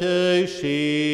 she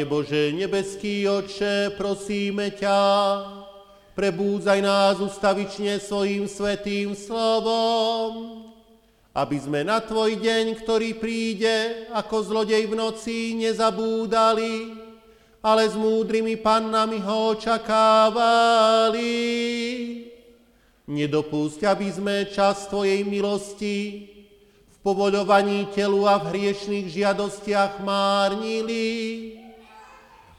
Pane Bože, nebeský Oče, prosíme ťa, prebúdzaj nás ustavične svojim svetým slovom, aby sme na Tvoj deň, ktorý príde ako zlodej v noci, nezabúdali, ale s múdrymi pannami ho očakávali. Nedopúšť, aby sme čas Tvojej milosti v povoľovaní telu a v hriešných žiadostiach márnili,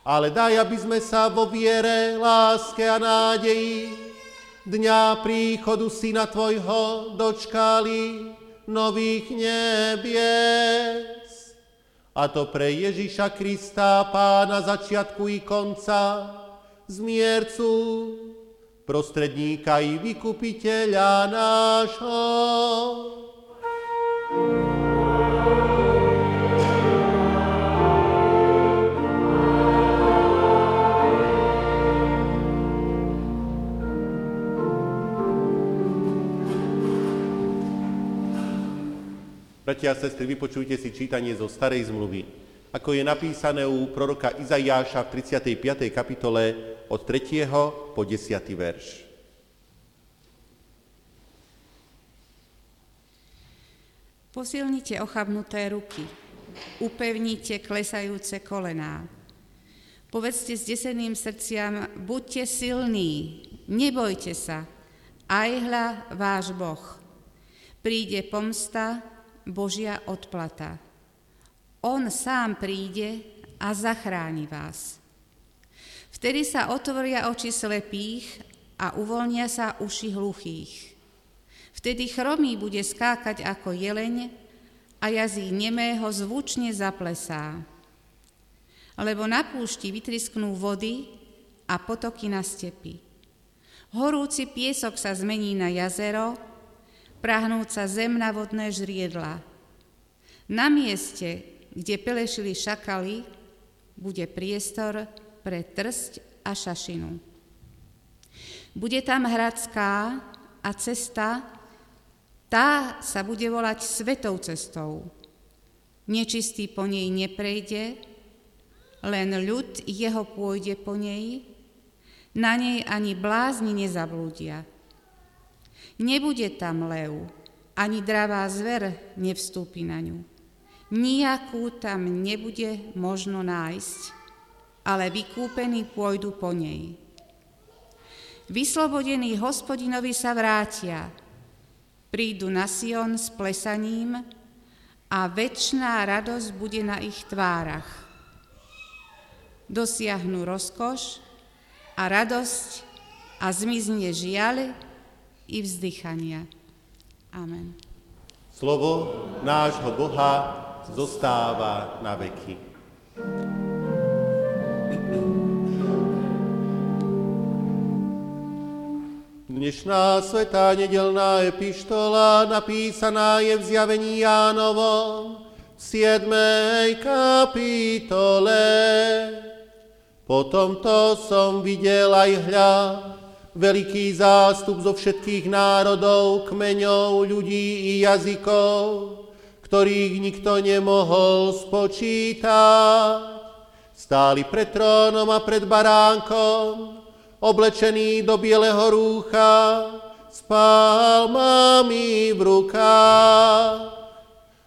ale daj, aby sme sa vo viere, láske a nádeji dňa príchodu Syna Tvojho dočkali nových nebies. A to pre Ježiša Krista, Pána začiatku i konca, zmiercu, prostredníka i vykupiteľa nášho. Bratia a sestry, vypočujte si čítanie zo Starej zmluvy, ako je napísané u proroka Izaiáša v 35. kapitole od 3. po 10. verš. Posilnite ochabnuté ruky, upevnite klesajúce kolená. Povedzte s deseným srdciam, buďte silní, nebojte sa, aj hľa váš Boh. Príde pomsta, Božia odplata. On sám príde a zachráni vás. Vtedy sa otvoria oči slepých a uvoľnia sa uši hluchých. Vtedy chromý bude skákať ako jeleň a jazyk nemého zvučne zaplesá. Lebo na púšti vytrisknú vody a potoky na stepi. Horúci piesok sa zmení na jazero, prahnúca zem na vodné žriedla. Na mieste, kde pelešili šakaly, bude priestor pre trsť a šašinu. Bude tam hradská a cesta, tá sa bude volať svetou cestou. Nečistý po nej neprejde, len ľud jeho pôjde po nej, na nej ani blázni nezablúdia. Nebude tam lev, ani dravá zver nevstúpi na ňu. Nijakú tam nebude možno nájsť, ale vykúpení pôjdu po nej. Vyslobodení hospodinovi sa vrátia, prídu na Sion s plesaním a väčšiná radosť bude na ich tvárach. Dosiahnu rozkoš a radosť a zmizne žiaľ i vzdychania. Amen. Slovo nášho Boha zostáva na veky. Dnešná svetá nedelná epištola napísaná je v zjavení Jánovom v 7. kapitole. Po tomto som videl aj hľa, veľký zástup zo všetkých národov, kmeňov, ľudí i jazykov, ktorých nikto nemohol spočítať. Stáli pred trónom a pred baránkom, oblečený do bieleho rúcha, s palmami v rukách.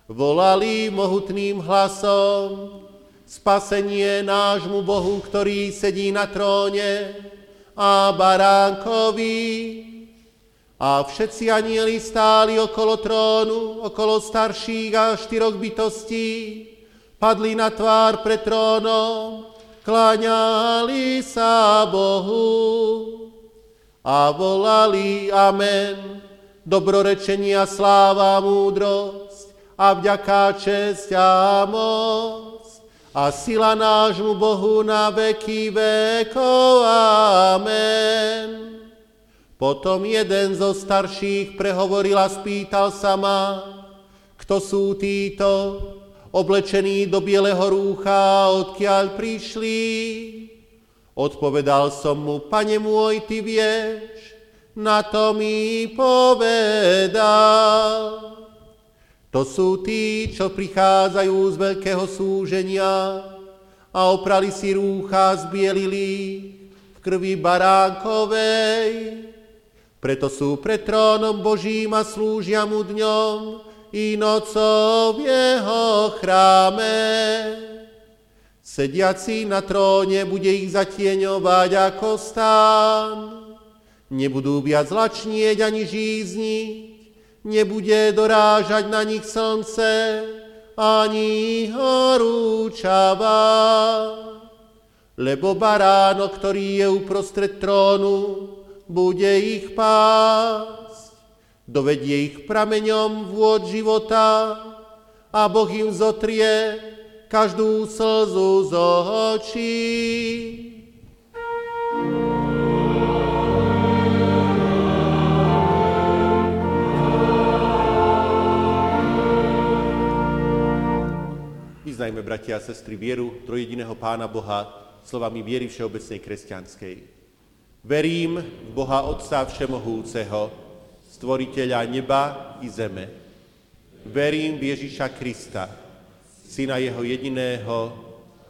Volali mohutným hlasom, spasenie nášmu Bohu, ktorý sedí na tróne, a baránkovi. A všetci anieli stáli okolo trónu, okolo starších a štyroch bytostí, padli na tvár pred trónom, kláňali sa Bohu a volali Amen. Dobrorečenia, sláva, múdrosť a vďaka, česť a moc a sila nášmu Bohu na veky vekov. Amen. Potom jeden zo starších prehovoril a spýtal sa ma, kto sú títo, oblečení do bieleho rúcha, odkiaľ prišli. Odpovedal som mu, pane môj, ty vieš, na to mi povedal. To sú tí, čo prichádzajú z veľkého súženia a oprali si rúcha, zbielili v krvi baránkovej. Preto sú pred trónom Božím a slúžia mu dňom i nocou v jeho chráme. Sediaci na tróne bude ich zatieňovať ako stán. Nebudú viac lačnieť ani žízniť, nebude dorážať na nich slnce, ani horúčava. Lebo baránok, ktorý je uprostred trónu, bude ich pásť. Dovedie ich prameňom vôd života a Boh im zotrie každú slzu z očí. Vyznajme, bratia a sestry, vieru trojediného Pána Boha slovami viery všeobecnej kresťanskej. Verím v Boha Otca Všemohúceho, stvoriteľa neba i zeme. Verím v Ježiša Krista, Syna Jeho jediného,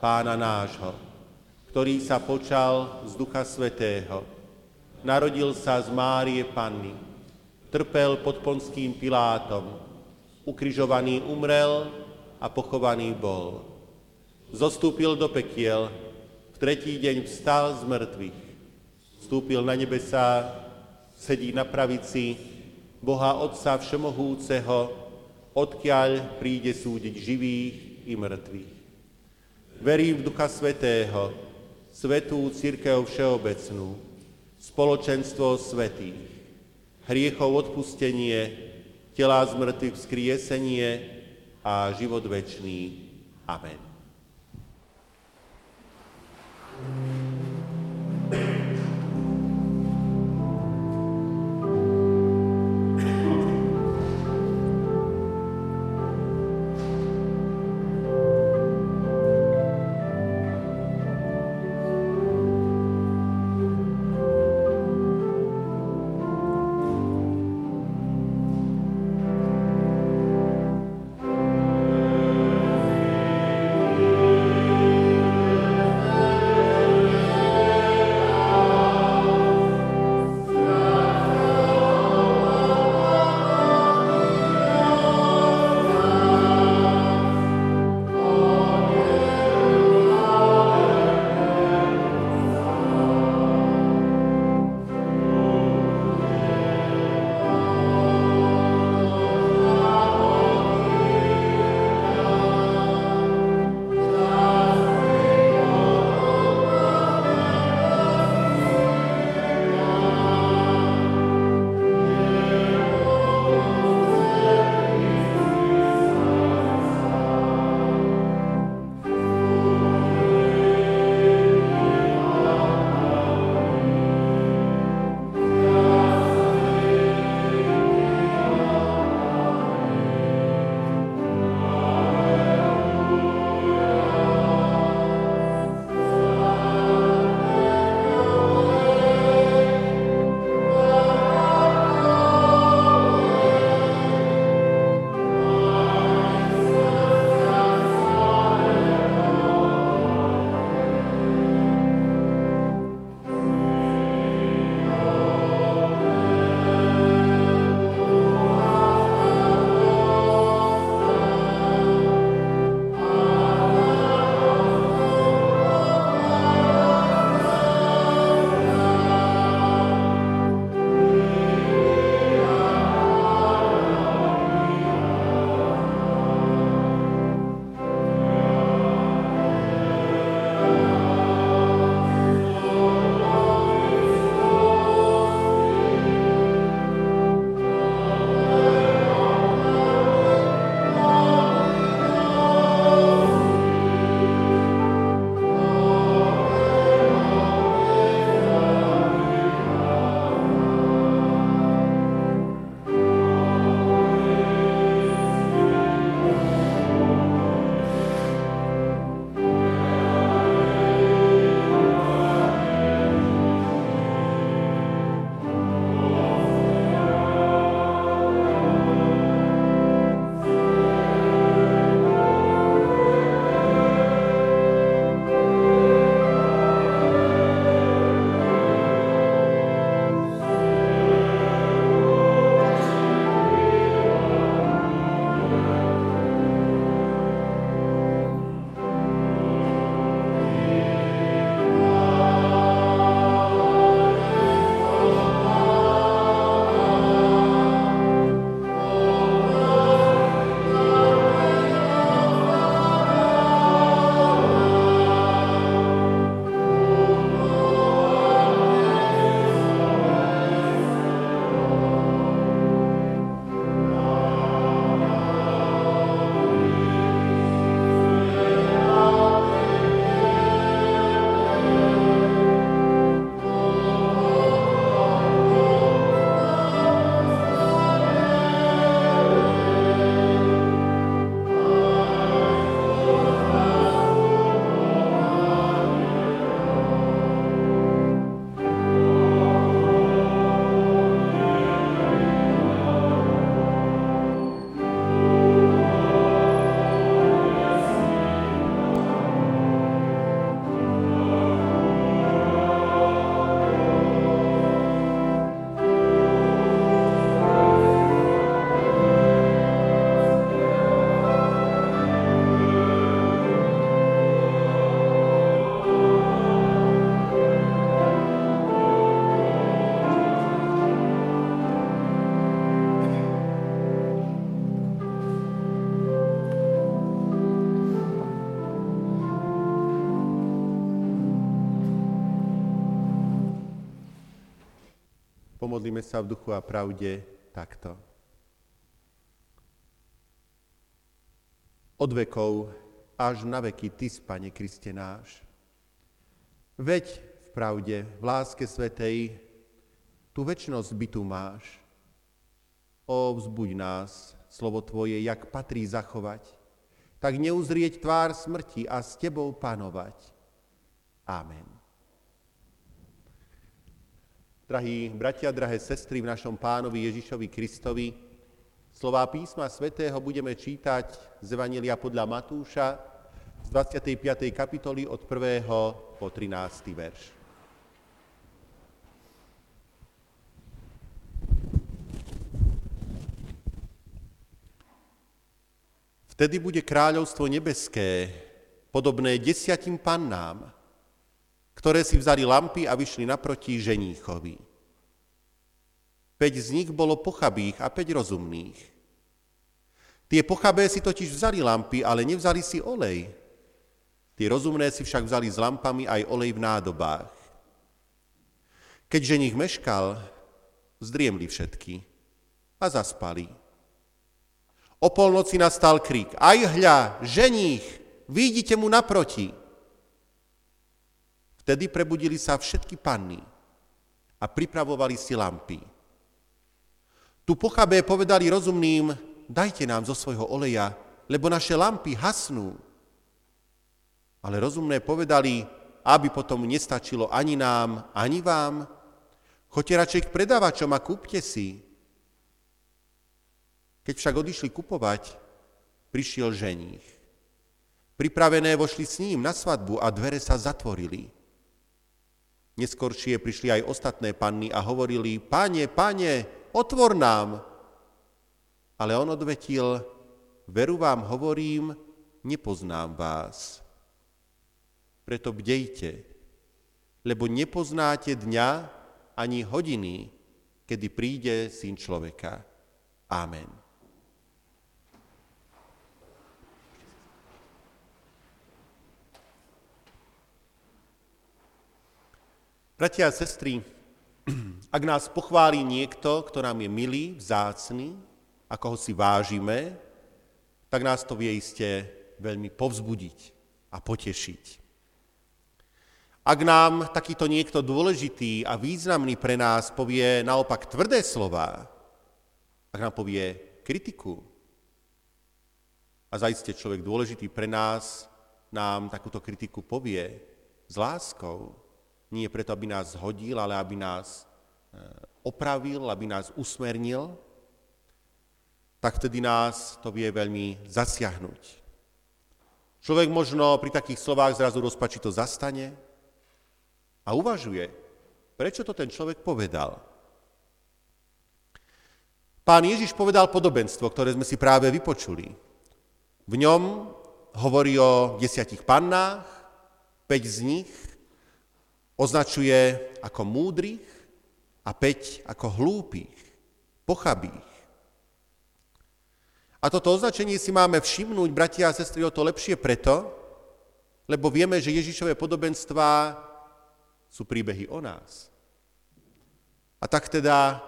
Pána nášho, ktorý sa počal z Ducha Svetého. Narodil sa z Márie Panny, trpel pod Ponským Pilátom, ukrižovaný umrel, a pochovaný bol. Zostúpil do pekiel, v tretí deň vstal z mŕtvych, vstúpil na nebesa, sedí na pravici Boha Otca Všemohúceho, odkiaľ príde súdiť živých i mŕtvych. Verím v Ducha Svetého, Svetú Církev Všeobecnú, spoločenstvo svetých, hriechov odpustenie, tela z mŕtvych vzkriesenie, a život večný. Amen. Pomodlíme sa v duchu a pravde takto. Od vekov až na veky Ty, Pane Kriste náš. Veď v pravde, v láske svetej, tú väčnosť by tu máš. O, vzbuď nás, slovo Tvoje, jak patrí zachovať, tak neuzrieť tvár smrti a s Tebou panovať. Amen. Drahí bratia, drahé sestry v našom pánovi Ježišovi Kristovi, slová písma svätého budeme čítať z Evangelia podľa Matúša z 25. kapitoly od 1. po 13. verš. Vtedy bude kráľovstvo nebeské, podobné desiatim pannám, ktoré si vzali lampy a vyšli naproti ženíchovi. Peť z nich bolo pochabých a päť rozumných. Tie pochabé si totiž vzali lampy, ale nevzali si olej. Tie rozumné si však vzali s lampami aj olej v nádobách. Keď ženich meškal, zdriemli všetky a zaspali. O polnoci nastal krik. Aj hľa, ženích, vidíte mu naproti. Vtedy prebudili sa všetky panny a pripravovali si lampy. Tu pochabé povedali rozumným, dajte nám zo svojho oleja, lebo naše lampy hasnú. Ale rozumné povedali, aby potom nestačilo ani nám, ani vám, choďte radšej k predávačom a kúpte si. Keď však odišli kupovať, prišiel ženích. Pripravené vošli s ním na svadbu a dvere sa zatvorili. Neskoršie prišli aj ostatné panny a hovorili, pane, pane, otvor nám. Ale on odvetil, veru vám hovorím, nepoznám vás. Preto bdejte, lebo nepoznáte dňa ani hodiny, kedy príde Syn človeka. Amen. Bratia a sestry, ak nás pochváli niekto, kto nám je milý, vzácný, ako ho si vážime, tak nás to vie iste veľmi povzbudiť a potešiť. Ak nám takýto niekto dôležitý a významný pre nás povie naopak tvrdé slova, ak nám povie kritiku, a zaiste človek dôležitý pre nás nám takúto kritiku povie s láskou, nie preto, aby nás zhodil, ale aby nás e, opravil, aby nás usmernil, tak vtedy nás to vie veľmi zasiahnuť. Človek možno pri takých slovách zrazu rozpačito zastane a uvažuje, prečo to ten človek povedal. Pán Ježiš povedal podobenstvo, ktoré sme si práve vypočuli. V ňom hovorí o desiatich pannách, päť z nich označuje ako múdrych a päť ako hlúpých, pochabých. A toto označenie si máme všimnúť, bratia a sestry, o to lepšie preto, lebo vieme, že Ježišové podobenstvá sú príbehy o nás. A tak teda,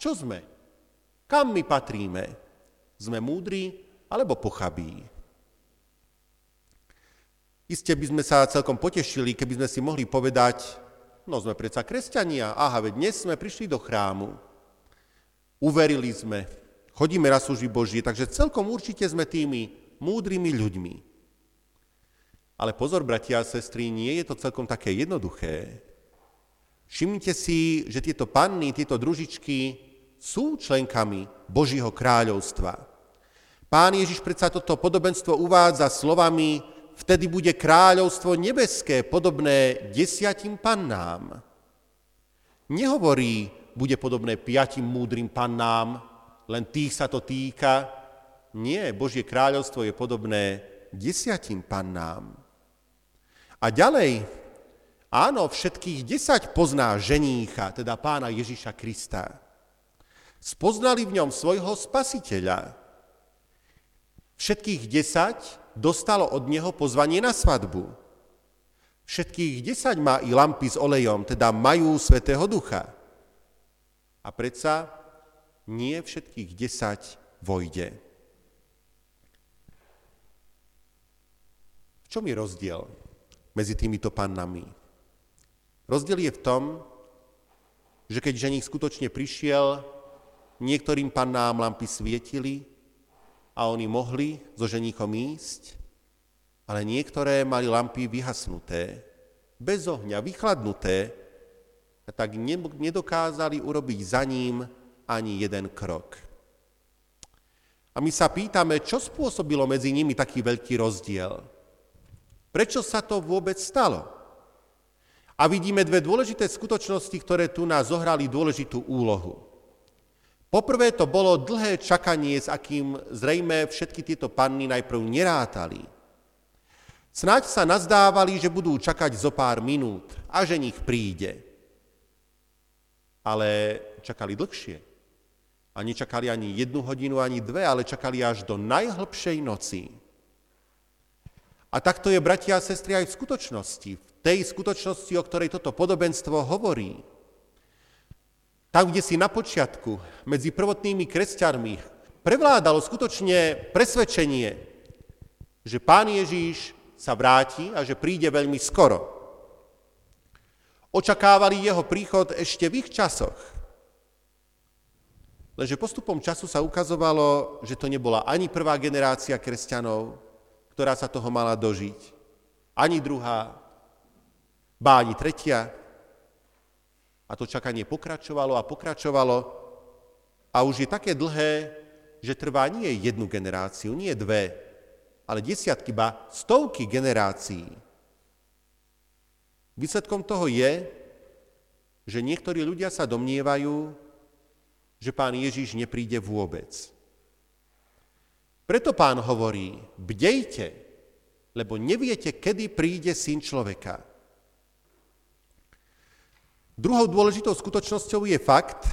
čo sme? Kam my patríme? Sme múdri alebo pochabí? Isté by sme sa celkom potešili, keby sme si mohli povedať, no sme predsa kresťania, aha, veď dnes sme prišli do chrámu, uverili sme, chodíme na služby Božie, takže celkom určite sme tými múdrymi ľuďmi. Ale pozor, bratia a sestry, nie je to celkom také jednoduché. Všimnite si, že tieto panny, tieto družičky sú členkami Božího kráľovstva. Pán Ježiš predsa toto podobenstvo uvádza slovami, vtedy bude kráľovstvo nebeské podobné desiatim pannám. Nehovorí, bude podobné piatim múdrym pannám, len tých sa to týka. Nie, Božie kráľovstvo je podobné desiatim pannám. A ďalej, áno, všetkých desať pozná ženícha, teda pána Ježiša Krista. Spoznali v ňom svojho spasiteľa. Všetkých desať dostalo od neho pozvanie na svadbu. Všetkých desať má i lampy s olejom, teda majú Svetého Ducha. A predsa nie všetkých desať vojde. V čom je rozdiel medzi týmito pannami? Rozdiel je v tom, že keď ženich skutočne prišiel, niektorým pannám lampy svietili a oni mohli so ženíkom ísť, ale niektoré mali lampy vyhasnuté, bez ohňa, vychladnuté, a tak nedokázali urobiť za ním ani jeden krok. A my sa pýtame, čo spôsobilo medzi nimi taký veľký rozdiel. Prečo sa to vôbec stalo? A vidíme dve dôležité skutočnosti, ktoré tu nás zohrali dôležitú úlohu. Poprvé to bolo dlhé čakanie, s akým zrejme všetky tieto panny najprv nerátali. Snáď sa nazdávali, že budú čakať zo pár minút a že nich príde. Ale čakali dlhšie. A nečakali ani jednu hodinu, ani dve, ale čakali až do najhlbšej noci. A takto je, bratia a sestry, aj v skutočnosti. V tej skutočnosti, o ktorej toto podobenstvo hovorí. Tam, kde si na počiatku medzi prvotnými kresťanmi prevládalo skutočne presvedčenie, že pán Ježíš sa vráti a že príde veľmi skoro. Očakávali jeho príchod ešte v ich časoch. Lenže postupom času sa ukazovalo, že to nebola ani prvá generácia kresťanov, ktorá sa toho mala dožiť, ani druhá, báni tretia. A to čakanie pokračovalo a pokračovalo a už je také dlhé, že trvá nie jednu generáciu, nie dve, ale desiatky, ba stovky generácií. Výsledkom toho je, že niektorí ľudia sa domnievajú, že pán Ježiš nepríde vôbec. Preto pán hovorí, bdejte, lebo neviete, kedy príde syn človeka. Druhou dôležitou skutočnosťou je fakt,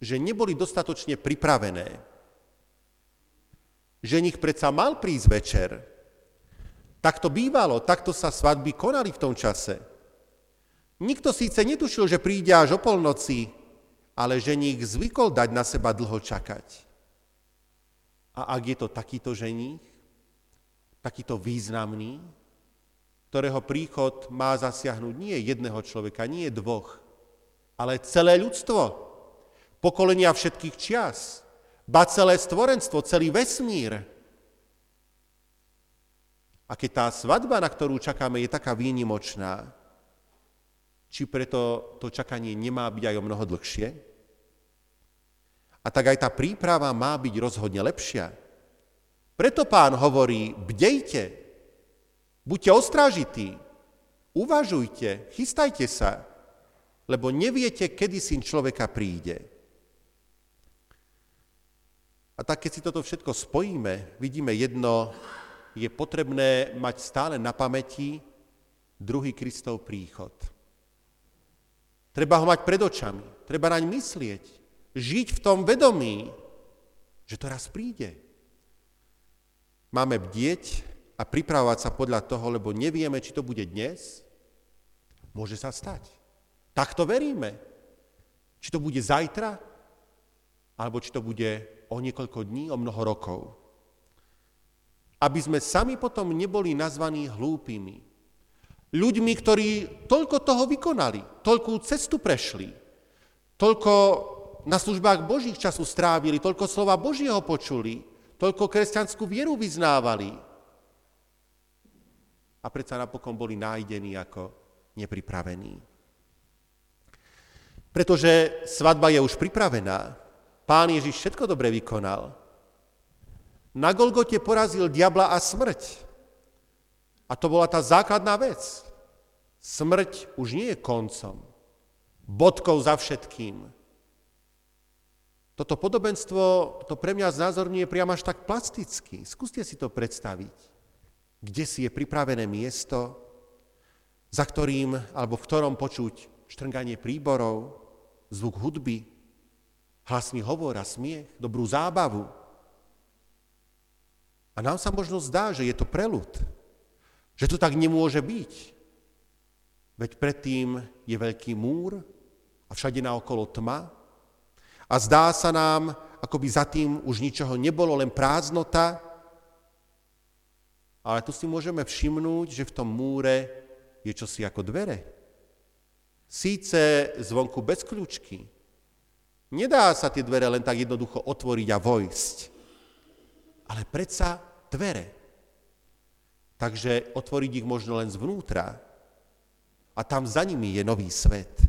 že neboli dostatočne pripravené. nich predsa mal prísť večer. Tak to bývalo, takto sa svadby konali v tom čase. Nikto síce netušil, že príde až o polnoci, ale ženích zvykol dať na seba dlho čakať. A ak je to takýto ženích, takýto významný, ktorého príchod má zasiahnuť nie jedného človeka, nie dvoch, ale celé ľudstvo, pokolenia všetkých čias, ba celé stvorenstvo, celý vesmír. A keď tá svadba, na ktorú čakáme, je taká výnimočná, či preto to čakanie nemá byť aj o mnoho dlhšie? A tak aj tá príprava má byť rozhodne lepšia. Preto pán hovorí, bdejte, Buďte ostrážití, uvažujte, chystajte sa, lebo neviete, kedy syn človeka príde. A tak, keď si toto všetko spojíme, vidíme jedno, je potrebné mať stále na pamäti druhý Kristov príchod. Treba ho mať pred očami, treba naň myslieť, žiť v tom vedomí, že to raz príde. Máme bdieť a pripravovať sa podľa toho, lebo nevieme, či to bude dnes, môže sa stať. Tak to veríme. Či to bude zajtra, alebo či to bude o niekoľko dní, o mnoho rokov. Aby sme sami potom neboli nazvaní hlúpými. Ľuďmi, ktorí toľko toho vykonali, toľkú cestu prešli, toľko na službách Božích času strávili, toľko slova Božieho počuli, toľko kresťanskú vieru vyznávali, a predsa napokon boli nájdení ako nepripravení. Pretože svadba je už pripravená. Pán Ježiš všetko dobre vykonal. Na Golgote porazil diabla a smrť. A to bola tá základná vec. Smrť už nie je koncom, bodkou za všetkým. Toto podobenstvo to pre mňa znázorňuje priam až tak plasticky. Skúste si to predstaviť kde si je pripravené miesto, za ktorým alebo v ktorom počuť štrnganie príborov, zvuk hudby, hlasný hovor a smiech, dobrú zábavu. A nám sa možno zdá, že je to prelud, že to tak nemôže byť. Veď predtým je veľký múr, a všade naokolo tma a zdá sa nám, ako by za tým už ničoho nebolo, len prázdnota. Ale tu si môžeme všimnúť, že v tom múre je čosi ako dvere. Síce zvonku bez kľúčky. Nedá sa tie dvere len tak jednoducho otvoriť a vojsť. Ale predsa dvere. Takže otvoriť ich možno len zvnútra. A tam za nimi je nový svet.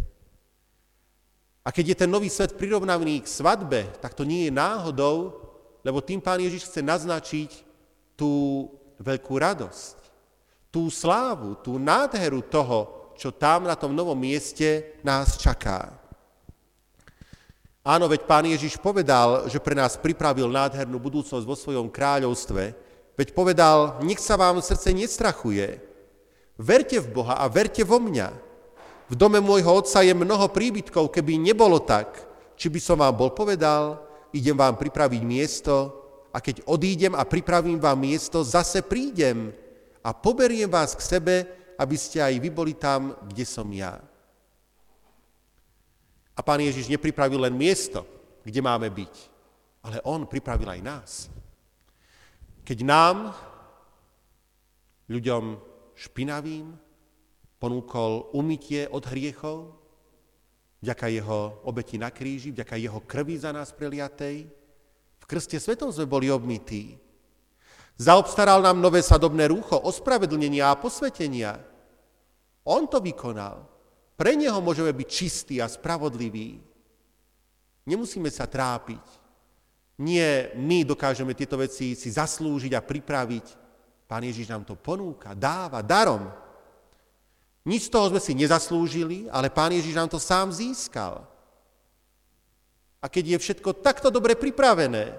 A keď je ten nový svet prirovnaný k svadbe, tak to nie je náhodou, lebo tým pán Ježiš chce naznačiť tú veľkú radosť, tú slávu, tú nádheru toho, čo tam na tom novom mieste nás čaká. Áno, veď pán Ježiš povedal, že pre nás pripravil nádhernú budúcnosť vo svojom kráľovstve, veď povedal, nech sa vám srdce nestrachuje, verte v Boha a verte vo mňa. V dome môjho otca je mnoho príbytkov, keby nebolo tak, či by som vám bol povedal, idem vám pripraviť miesto a keď odídem a pripravím vám miesto, zase prídem a poberiem vás k sebe, aby ste aj vy boli tam, kde som ja. A pán Ježiš nepripravil len miesto, kde máme byť, ale on pripravil aj nás. Keď nám, ľuďom špinavým, ponúkol umytie od hriechov, vďaka jeho obeti na kríži, vďaka jeho krvi za nás preliatej. Krste svetom sme boli obmytí. Zaobstaral nám nové sadobné rúcho, ospravedlnenia a posvetenia. On to vykonal. Pre neho môžeme byť čistí a spravodliví. Nemusíme sa trápiť. Nie my dokážeme tieto veci si zaslúžiť a pripraviť. Pán Ježiš nám to ponúka, dáva darom. Nič z toho sme si nezaslúžili, ale Pán Ježiš nám to sám získal. A keď je všetko takto dobre pripravené,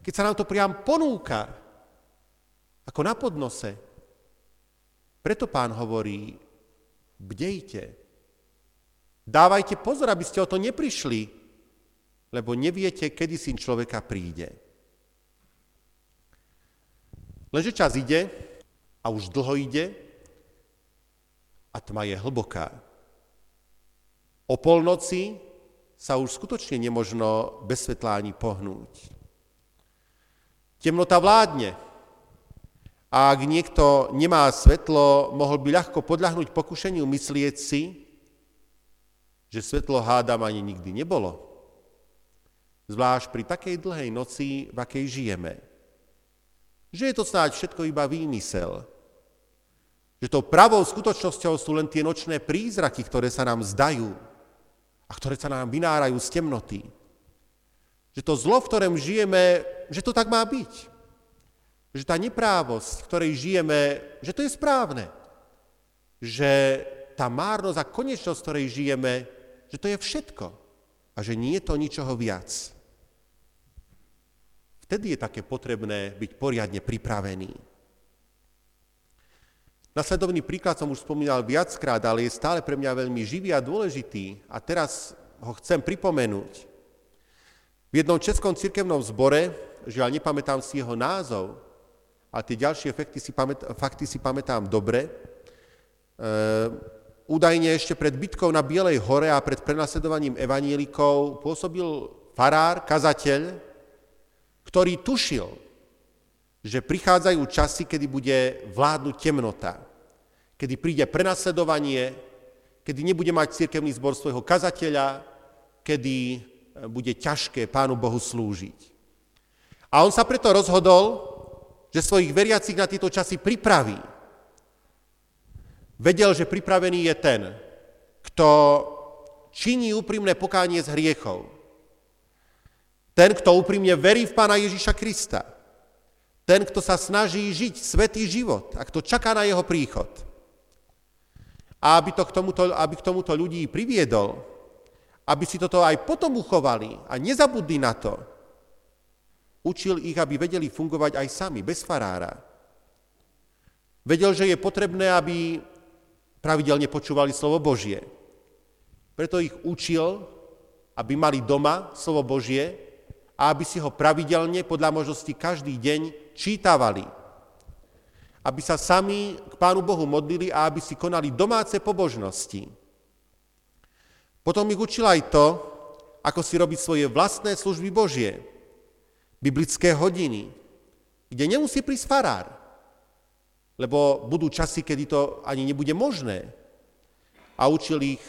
keď sa nám to priam ponúka, ako na podnose, preto pán hovorí, bdejte, dávajte pozor, aby ste o to neprišli, lebo neviete, kedy syn človeka príde. Lenže čas ide a už dlho ide a tma je hlboká. O polnoci sa už skutočne nemožno bez svetla ani pohnúť. Temnota vládne. A ak niekto nemá svetlo, mohol by ľahko podľahnúť pokušeniu myslieť si, že svetlo hádam ani nikdy nebolo. Zvlášť pri takej dlhej noci, v akej žijeme. Že je to snáď všetko iba výmysel, že tou pravou skutočnosťou sú len tie nočné prízraky, ktoré sa nám zdajú a ktoré sa nám vynárajú z temnoty. Že to zlo, v ktorom žijeme, že to tak má byť. Že tá neprávosť, v ktorej žijeme, že to je správne. Že tá márnosť a konečnosť, v ktorej žijeme, že to je všetko. A že nie je to ničoho viac. Vtedy je také potrebné byť poriadne pripravený. Nasledovný príklad som už spomínal viackrát, ale je stále pre mňa veľmi živý a dôležitý a teraz ho chcem pripomenúť. V jednom českom cirkevnom zbore, žiaľ nepamätám si jeho názov, ale tie ďalšie fakty si, pamät, fakty si pamätám dobre, e, údajne ešte pred bitkou na Bielej hore a pred prenasledovaním evanielikov pôsobil farár, kazateľ, ktorý tušil, že prichádzajú časy, kedy bude vládnuť temnota, kedy príde prenasledovanie, kedy nebude mať cirkevný zbor svojho kazateľa, kedy e, bude ťažké Pánu Bohu slúžiť. A on sa preto rozhodol, že svojich veriacich na tieto časy pripraví. Vedel, že pripravený je ten, kto činí úprimné pokánie z hriechov. Ten, kto úprimne verí v Pána Ježiša Krista ten, kto sa snaží žiť svetý život a kto čaká na jeho príchod. A aby, to k tomuto, aby k tomuto ľudí priviedol, aby si toto aj potom uchovali a nezabudli na to, učil ich, aby vedeli fungovať aj sami, bez farára. Vedel, že je potrebné, aby pravidelne počúvali slovo Božie. Preto ich učil, aby mali doma slovo Božie a aby si ho pravidelne podľa možnosti každý deň čítavali, aby sa sami k Pánu Bohu modlili a aby si konali domáce pobožnosti. Potom ich učil aj to, ako si robiť svoje vlastné služby Božie, biblické hodiny, kde nemusí prísť farár, lebo budú časy, kedy to ani nebude možné. A učil ich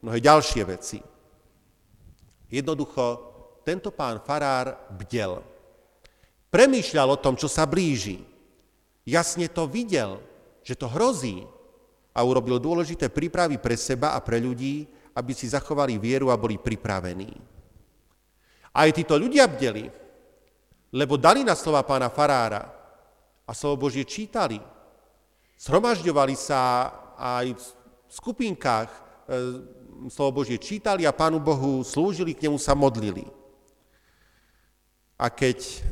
mnohé ďalšie veci. Jednoducho, tento pán farár bdel. Premýšľal o tom, čo sa blíži. Jasne to videl, že to hrozí a urobil dôležité prípravy pre seba a pre ľudí, aby si zachovali vieru a boli pripravení. Aj títo ľudia bdeli, lebo dali na slova pána farára a slovo Božie čítali. Zhromažďovali sa aj v skupinkách, e, slovo Božie čítali a Pánu Bohu slúžili, k nemu sa modlili. A keď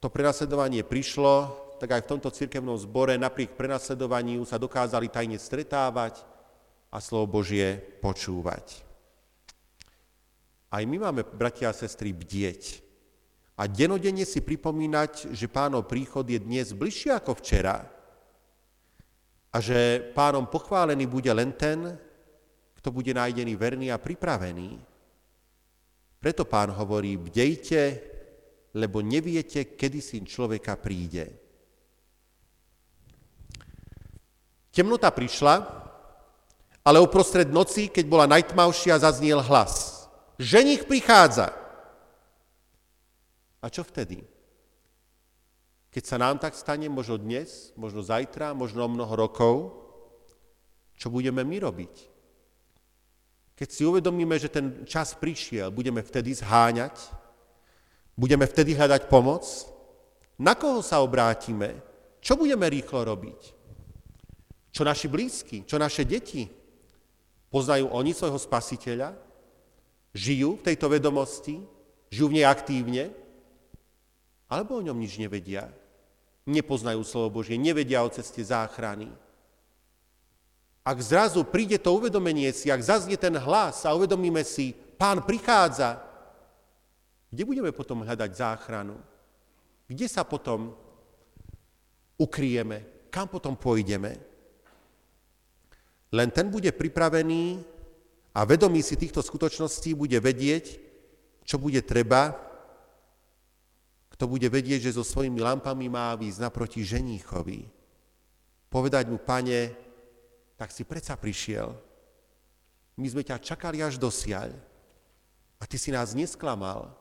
to prenasledovanie prišlo, tak aj v tomto cirkevnom zbore napriek prenasledovaniu sa dokázali tajne stretávať a slovo Božie počúvať. Aj my máme, bratia a sestry, bdieť a denodenne si pripomínať, že pánov príchod je dnes bližšie ako včera a že pánom pochválený bude len ten, kto bude nájdený verný a pripravený. Preto pán hovorí, bdejte, lebo neviete, kedy syn človeka príde. Temnota prišla, ale uprostred noci, keď bola najtmavšia, zazniel hlas. Ženich prichádza. A čo vtedy? Keď sa nám tak stane, možno dnes, možno zajtra, možno o mnoho rokov, čo budeme my robiť? Keď si uvedomíme, že ten čas prišiel, budeme vtedy zháňať, budeme vtedy hľadať pomoc, na koho sa obrátime, čo budeme rýchlo robiť? Čo naši blízky, čo naše deti? Poznajú oni svojho spasiteľa? Žijú v tejto vedomosti? Žijú v nej aktívne? Alebo o ňom nič nevedia. Nepoznajú slovo Božie, nevedia o ceste záchrany. Ak zrazu príde to uvedomenie si, ak zaznie ten hlas a uvedomíme si, pán prichádza, kde budeme potom hľadať záchranu? Kde sa potom ukryjeme? Kam potom pôjdeme? Len ten bude pripravený a vedomý si týchto skutočností bude vedieť, čo bude treba kto bude vedieť, že so svojimi lampami má výsť naproti ženíchovi. Povedať mu, pane, tak si predsa prišiel. My sme ťa čakali až dosiaľ. A ty si nás nesklamal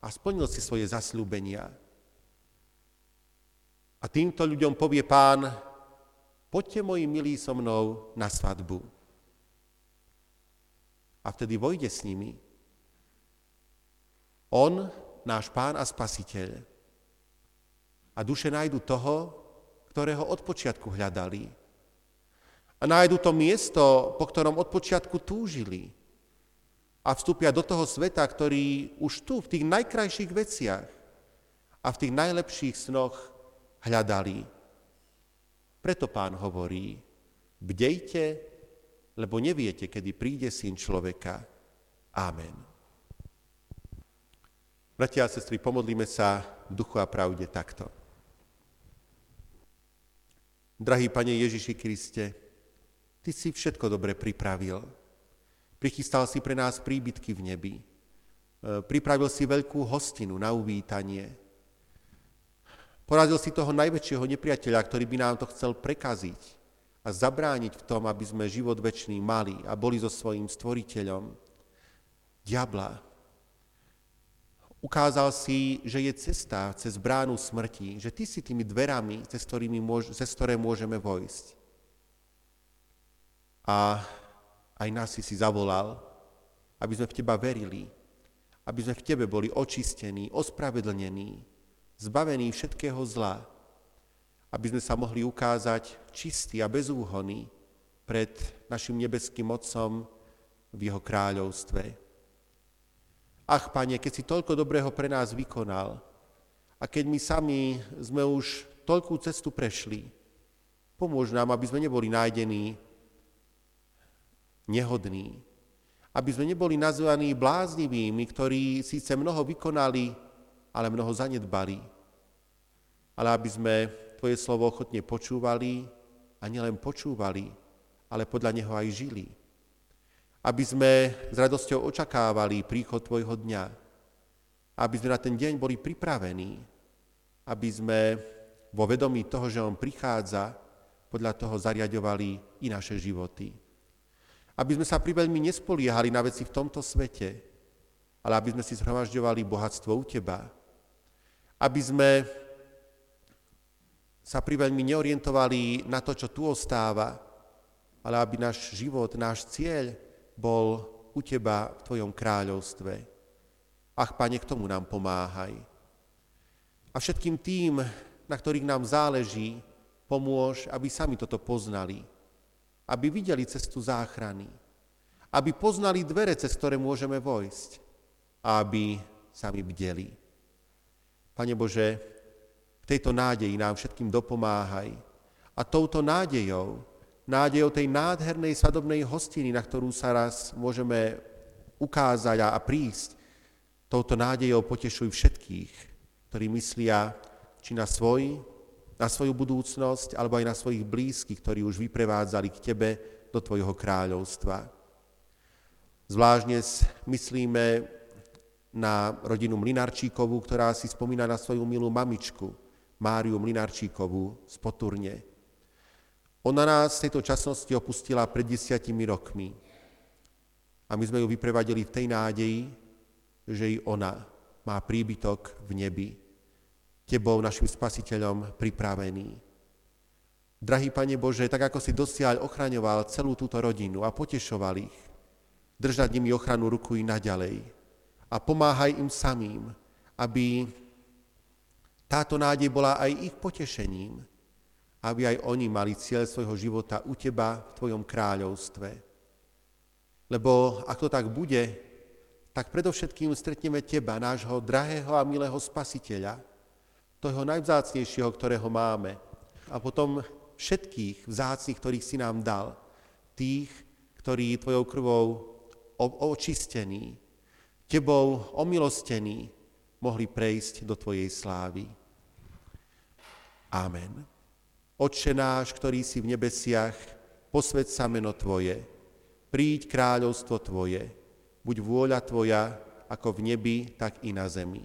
a splnil si svoje zasľúbenia. A týmto ľuďom povie pán, poďte moji milí so mnou na svadbu. A vtedy vojde s nimi. On náš pán a spasiteľ. A duše nájdu toho, ktorého od počiatku hľadali. A nájdu to miesto, po ktorom od počiatku túžili. A vstúpia do toho sveta, ktorý už tu, v tých najkrajších veciach a v tých najlepších snoch hľadali. Preto pán hovorí, bdejte, lebo neviete, kedy príde syn človeka. Amen. Bratia a sestry, pomodlíme sa duchu a pravde takto. Drahý Pane Ježiši Kriste, Ty si všetko dobre pripravil. Prichystal si pre nás príbytky v nebi. E, pripravil si veľkú hostinu na uvítanie. Porazil si toho najväčšieho nepriateľa, ktorý by nám to chcel prekaziť a zabrániť v tom, aby sme život väčší mali a boli so svojím stvoriteľom. Diabla, Ukázal si, že je cesta cez bránu smrti, že ty si tými dverami, cez, ktorými môž, cez ktoré môžeme vojsť. A aj nás si si zavolal, aby sme v teba verili, aby sme v tebe boli očistení, ospravedlnení, zbavení všetkého zla, aby sme sa mohli ukázať čistí a bezúhony pred našim nebeským Otcom v Jeho kráľovstve. Ach, Pane, keď si toľko dobrého pre nás vykonal a keď my sami sme už toľkú cestu prešli, pomôž nám, aby sme neboli nájdení nehodní, aby sme neboli nazvaní bláznivými, ktorí síce mnoho vykonali, ale mnoho zanedbali, ale aby sme Tvoje slovo ochotne počúvali a nielen počúvali, ale podľa neho aj žili. aby sme s radosťou očakávali príchod Tvojho dňa, aby sme na ten deň boli pripravení, aby sme vo vedomí toho, že On prichádza, podľa toho zariadovali i naše životy. Aby sme sa priveľmi nespoliehali na veci v tomto svete, ale aby sme si zhromažďovali bohatstvo u Teba. Aby sme sa priveľmi neorientovali na to, čo tu ostáva, ale aby náš život, náš cieľ bol u Teba v Tvojom kráľovstve. Ach, Pane, k tomu nám pomáhaj. A všetkým tým, na ktorých nám záleží, pomôž, aby sami toto poznali, aby videli cestu záchrany, aby poznali dvere, cez ktoré môžeme vojsť a aby sami bdeli. Pane Bože, v tejto nádeji nám všetkým dopomáhaj a touto nádejou, nádejou tej nádhernej svadobnej hostiny, na ktorú sa raz môžeme ukázať a prísť, touto nádejou potešuj všetkých, ktorí myslia či na svoj, na svoju budúcnosť, alebo aj na svojich blízkych, ktorí už vyprevádzali k Tebe do Tvojho kráľovstva. Zvláštne myslíme na rodinu Mlinarčíkovú, ktorá si spomína na svoju milú mamičku, Máriu Mlinarčíkovú z Poturne. Ona nás v tejto časnosti opustila pred desiatimi rokmi a my sme ju vyprevadili v tej nádeji, že i ona má príbytok v nebi Tebou, našim spasiteľom, pripravený. Drahý Pane Bože, tak ako si dosiaľ ochraňoval celú túto rodinu a potešoval ich, držať nimi ochranu ruku i naďalej. A pomáhaj im samým, aby táto nádej bola aj ich potešením, aby aj oni mali cieľ svojho života u Teba v Tvojom kráľovstve. Lebo ak to tak bude, tak predovšetkým stretneme Teba, nášho drahého a milého Spasiteľa, toho najvzácnejšieho, ktorého máme. A potom všetkých vzácných, ktorých si nám dal. Tých, ktorí tvojou krvou očistení, tebou omilostení, mohli prejsť do tvojej slávy. Amen. Otče náš, ktorý si v nebesiach, posved sa meno Tvoje, príď kráľovstvo Tvoje, buď vôľa Tvoja, ako v nebi, tak i na zemi.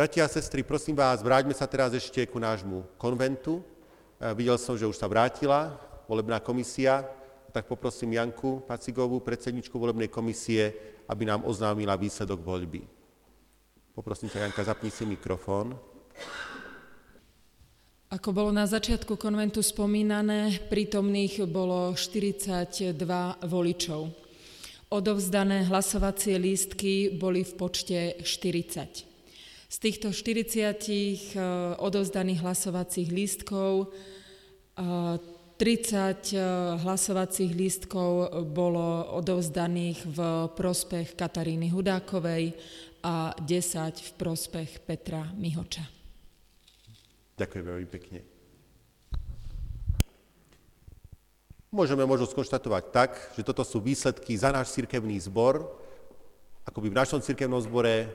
Bratia a sestry, prosím vás, vráťme sa teraz ešte ku nášmu konventu. E, videl som, že už sa vrátila volebná komisia, tak poprosím Janku Pacigovú, predsedničku volebnej komisie, aby nám oznámila výsledok voľby. Poprosím ťa, Janka, zapni si mikrofón. Ako bolo na začiatku konventu spomínané, prítomných bolo 42 voličov. Odovzdané hlasovacie lístky boli v počte 40. Z týchto 40 eh, odovzdaných hlasovacích lístkov 30 eh, eh, hlasovacích lístkov bolo odovzdaných v prospech Kataríny Hudákovej a 10 v prospech Petra Mihoča. Ďakujem veľmi pekne. Môžeme možno skonštatovať tak, že toto sú výsledky za náš cirkevný zbor, ako by v našom cirkevnom zbore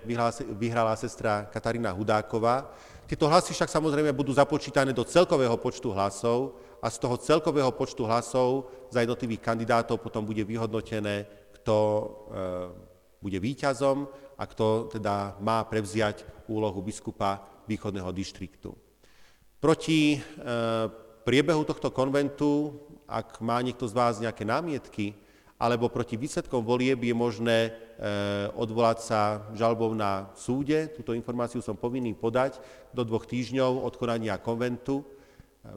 vyhrala sestra Katarína Hudáková. Tieto hlasy však samozrejme budú započítané do celkového počtu hlasov a z toho celkového počtu hlasov za jednotlivých kandidátov potom bude vyhodnotené, kto e, bude víťazom a kto teda má prevziať úlohu biskupa východného dištriktu. Proti e, priebehu tohto konventu, ak má niekto z vás nejaké námietky, alebo proti výsledkom volieb je možné e, odvolať sa žalbou na súde. Túto informáciu som povinný podať do dvoch týždňov od konania konventu. E,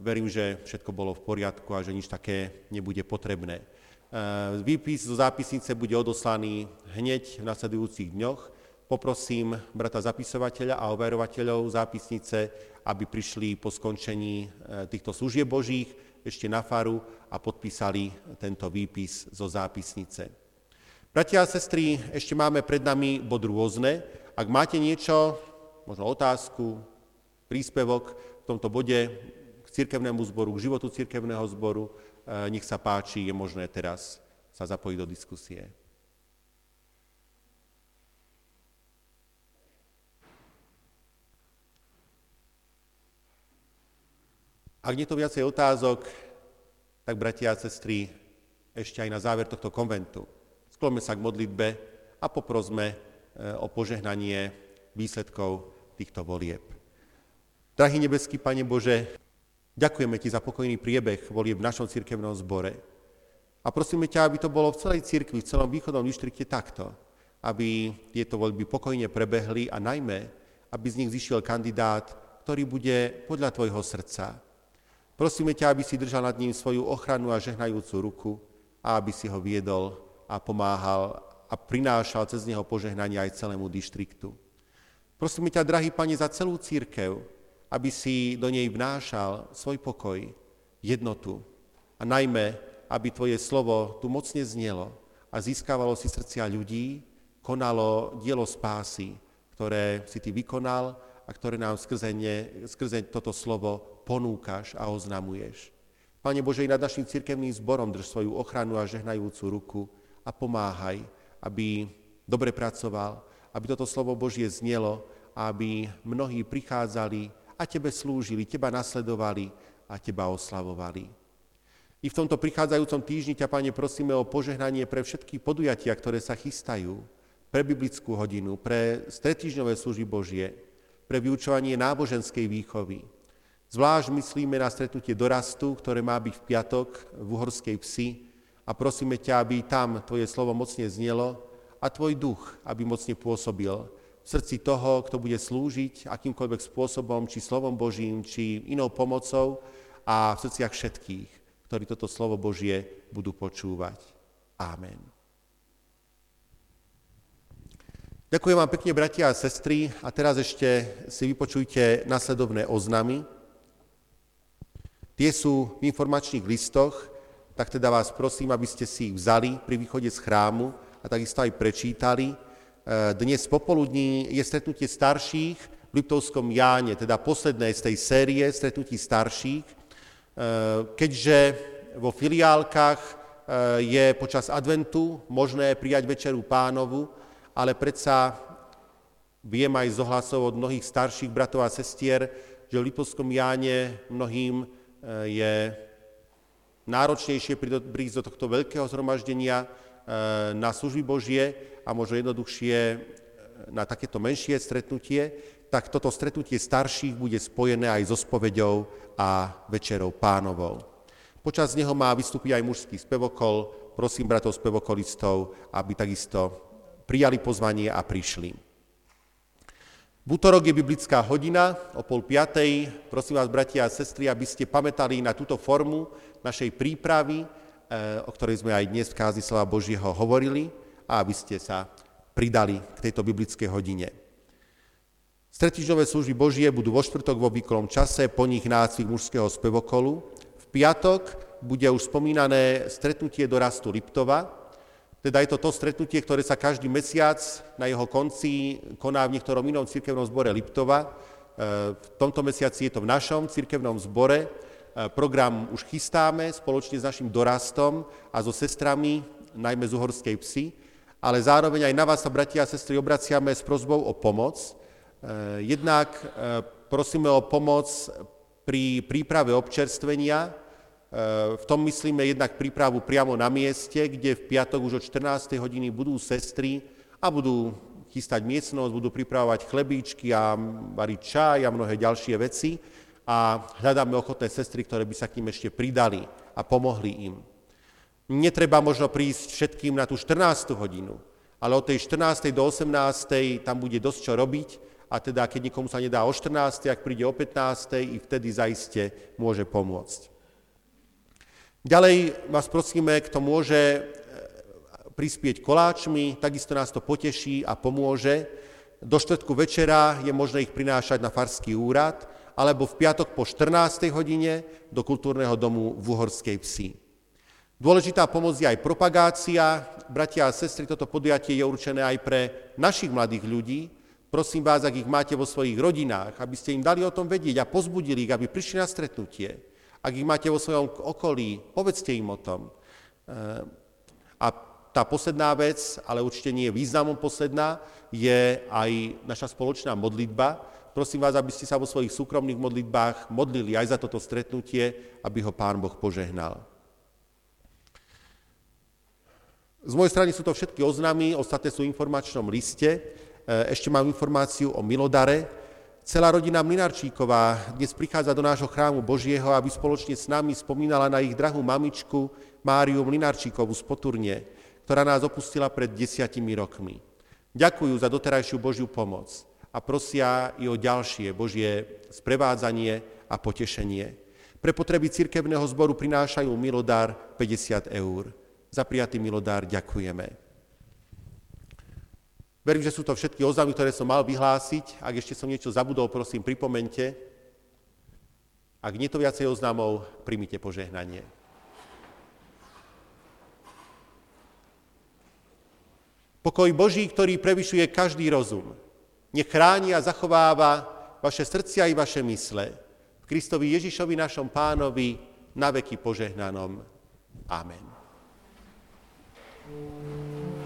verím, že všetko bolo v poriadku a že nič také nebude potrebné. E, výpis zo zápisnice bude odoslaný hneď v nasledujúcich dňoch. Poprosím brata zapisovateľa a overovateľov zápisnice, aby prišli po skončení týchto služieb božích ešte na faru a podpísali tento výpis zo zápisnice. Bratia a sestry, ešte máme pred nami bod rôzne. Ak máte niečo, možno otázku, príspevok v tomto bode k cirkevnému zboru, k životu cirkevného zboru, eh, nech sa páči, je možné teraz sa zapojiť do diskusie. Ak nie to viacej otázok, tak bratia a sestry, ešte aj na záver tohto konventu Skloňme sa k modlitbe a poprosme e, o požehnanie výsledkov týchto volieb. Drahý nebeský Pane Bože, ďakujeme Ti za pokojný priebeh volieb v našom cirkevnom zbore. A prosíme ťa, aby to bolo v celej cirkvi, v celom východnom dištrikte takto, aby tieto voľby pokojne prebehli a najmä, aby z nich zišiel kandidát, ktorý bude podľa Tvojho srdca. Prosíme ťa, aby si držal nad ním svoju ochranu a žehnajúcu ruku a aby si ho viedol a pomáhal a prinášal cez neho požehnanie aj celému dištriktu. Prosím ťa, drahý Pane, za celú církev, aby si do nej vnášal svoj pokoj, jednotu a najmä, aby Tvoje slovo tu mocne znelo a získavalo si srdcia ľudí, konalo dielo spásy, ktoré si Ty vykonal a ktoré nám skrze, ne, skrze toto slovo ponúkaš a oznamuješ. Pane Bože, i nad našim cirkevným zborom drž svoju ochranu a žehnajúcu ruku, a pomáhaj, aby dobre pracoval, aby toto slovo Božie znelo aby mnohí prichádzali a tebe slúžili, teba nasledovali a teba oslavovali. I v tomto prichádzajúcom týždni ťa, Pane, prosíme o požehnanie pre všetky podujatia, ktoré sa chystajú, pre biblickú hodinu, pre stretýžňové služby Božie, pre vyučovanie náboženskej výchovy. Zvlášť myslíme na stretnutie dorastu, ktoré má byť v piatok v Uhorskej psi, a prosíme ťa, aby tam Tvoje slovo mocne znelo a Tvoj duch, aby mocne pôsobil v srdci toho, kto bude slúžiť akýmkoľvek spôsobom, či slovom Božím, či inou pomocou a v srdciach všetkých, ktorí toto slovo Božie budú počúvať. Amen. Ďakujem vám pekne, bratia a sestry. A teraz ešte si vypočujte nasledovné oznamy. Tie sú v informačných listoch, tak teda vás prosím, aby ste si ich vzali pri východe z chrámu a takisto aj prečítali. E, dnes popoludní je stretnutie starších v Liptovskom Jáne, teda posledné z tej série stretnutí starších, e, keďže vo filiálkach e, je počas adventu možné prijať večeru pánovu, ale predsa viem aj z ohlasov od mnohých starších bratov a sestier, že v Lipovskom Jáne mnohým je náročnejšie prísť do tohto veľkého zhromaždenia e, na služby Božie a možno jednoduchšie e, na takéto menšie stretnutie, tak toto stretnutie starších bude spojené aj so spoveďou a večerou pánovou. Počas neho má vystúpiť aj mužský spevokol. Prosím bratov spevokolistov, aby takisto prijali pozvanie a prišli. V útorok je biblická hodina o pol piatej. Prosím vás, bratia a sestry, aby ste pamätali na túto formu, našej prípravy, eh, o ktorej sme aj dnes v kázni slova Božieho hovorili a aby ste sa pridali k tejto biblickej hodine. Stretižnové služby Božie budú vo štvrtok vo výkolom čase, po nich nácvik mužského spevokolu. V piatok bude už spomínané stretnutie do rastu Liptova, teda je to to stretnutie, ktoré sa každý mesiac na jeho konci koná v niektorom inom cirkevnom zbore Liptova. Eh, v tomto mesiaci je to v našom cirkevnom zbore E, program už chystáme spoločne s našim dorastom a so sestrami, najmä z uhorskej psy, ale zároveň aj na vás sa, bratia a sestry, obraciame s prozbou o pomoc. E, jednak e, prosíme o pomoc pri príprave občerstvenia, v tom myslíme jednak prípravu priamo na mieste, kde v piatok už od 14. hodiny budú sestry a budú chystať miestnosť, budú pripravovať chlebíčky a variť čaj a mnohé ďalšie veci a hľadáme ochotné sestry, ktoré by sa k ním ešte pridali a pomohli im. Netreba možno prísť všetkým na tú 14. hodinu, ale od tej 14. do 18. tam bude dosť čo robiť a teda keď nikomu sa nedá o 14. ak príde o 15. i vtedy zaiste môže pomôcť. Ďalej vás prosíme, kto môže e, prispieť koláčmi, takisto nás to poteší a pomôže. Do štvrtku večera je možné ich prinášať na farský úrad, alebo v piatok po 14. hodine do kultúrneho domu v Uhorskej psi. Dôležitá pomoc je aj propagácia. Bratia a sestry, toto podujatie je určené aj pre našich mladých ľudí. Prosím vás, ak ich máte vo svojich rodinách, aby ste im dali o tom vedieť a pozbudili ich, aby prišli na stretnutie. Ak ich máte vo svojom okolí, povedzte im o tom. Eh, a tá posledná vec, ale určite nie je významom posledná, je aj naša spoločná modlitba. Prosím vás, aby ste sa vo svojich súkromných modlitbách modlili aj za toto stretnutie, aby ho Pán Boh požehnal. Z mojej strany sú to všetky oznámy, ostatné sú v informačnom liste. E, ešte mám informáciu o Milodare. Celá rodina Mlinarčíková dnes prichádza do nášho chrámu Božieho, aby spoločne s nami spomínala na ich drahú mamičku Máriu Mlinarčíkovú z Poturne, ktorá nás opustila pred desiatimi rokmi. Ďakujú za doterajšiu Božiu pomoc a prosia i o ďalšie Božie sprevádzanie a potešenie. Pre potreby cirkevného zboru prinášajú milodár 50 eur. Za prijatý milodár ďakujeme. Verím, že sú to všetky oznámy, ktoré som mal vyhlásiť. Ak ešte som niečo zabudol, prosím, pripomente. Ak nie to viacej oznámov, primite požehnanie. Pokoj Boží, ktorý prevyšuje každý rozum, nech chráni a zachováva vaše srdcia i vaše mysle. V Kristovi Ježišovi našom pánovi na veky požehnanom. Amen. Ďakujte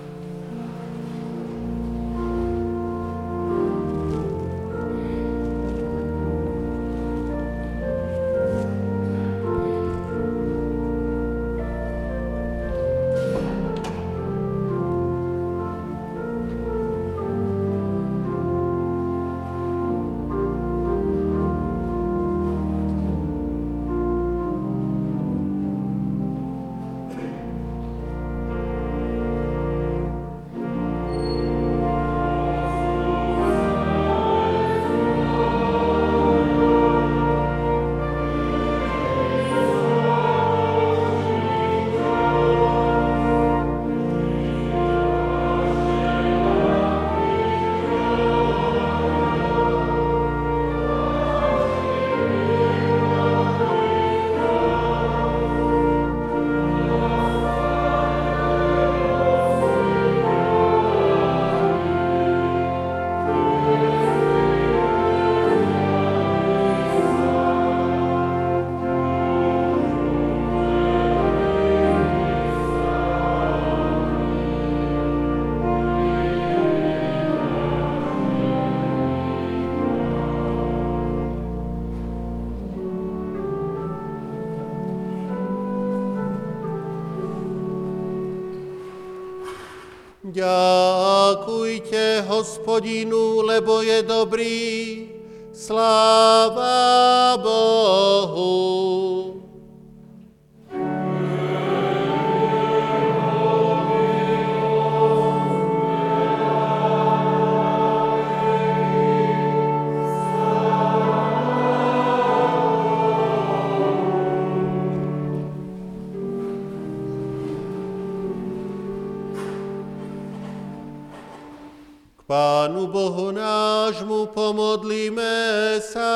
Pánu Bohu nášmu pomodlíme sa.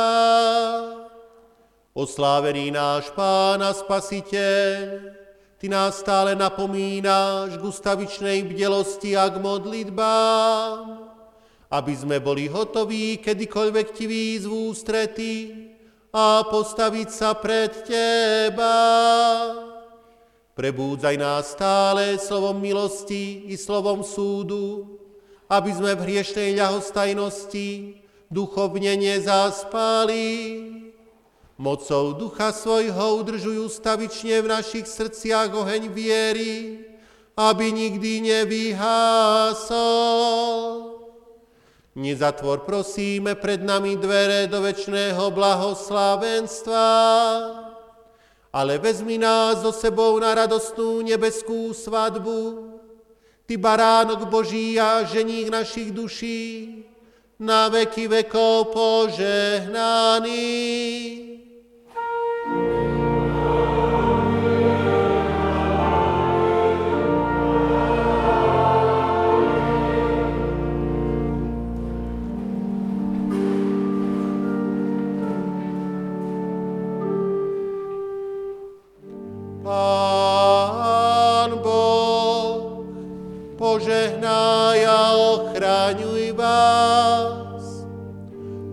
Oslávený náš Pán a Spasiteľ, Ty nás stále napomínáš k ustavičnej bdelosti a k modlitbám, aby sme boli hotoví kedykoľvek Ti výzvu strety a postaviť sa pred Teba. Prebúdzaj nás stále slovom milosti i slovom súdu, aby sme v hriešnej ľahostajnosti duchovne nezaspali. Mocou ducha svojho udržujú stavične v našich srdciach oheň viery, aby nikdy nevyhásol. Nezatvor prosíme pred nami dvere do večného blahoslavenstva, ale vezmi nás so sebou na radostnú nebeskú svadbu, Ty baránok Boží a ženík našich duší, na veky vekov požehnaný. Pán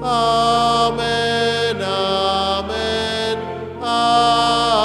Amen, amen, amen.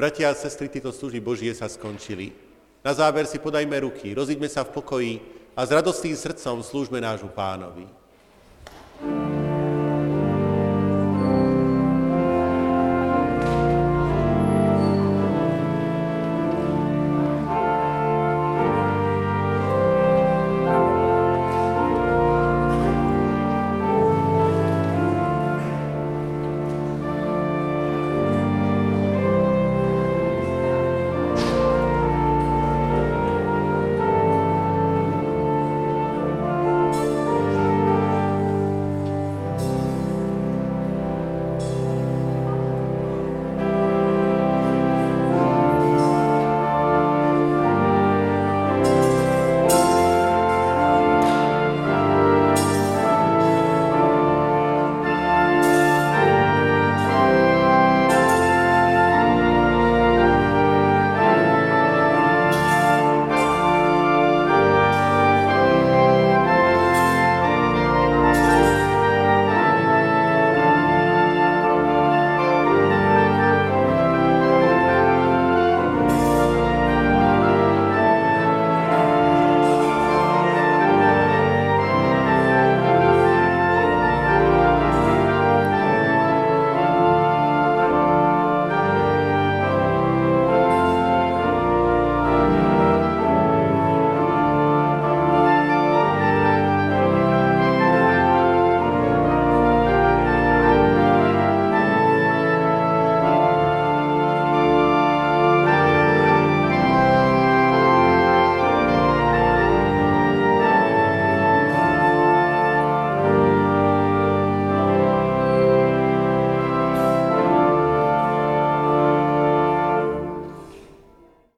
Bratia a sestry, tieto služby Božie sa skončili. Na záver si podajme ruky, rozíďme sa v pokoji a s radostným srdcom slúžme nášmu pánovi.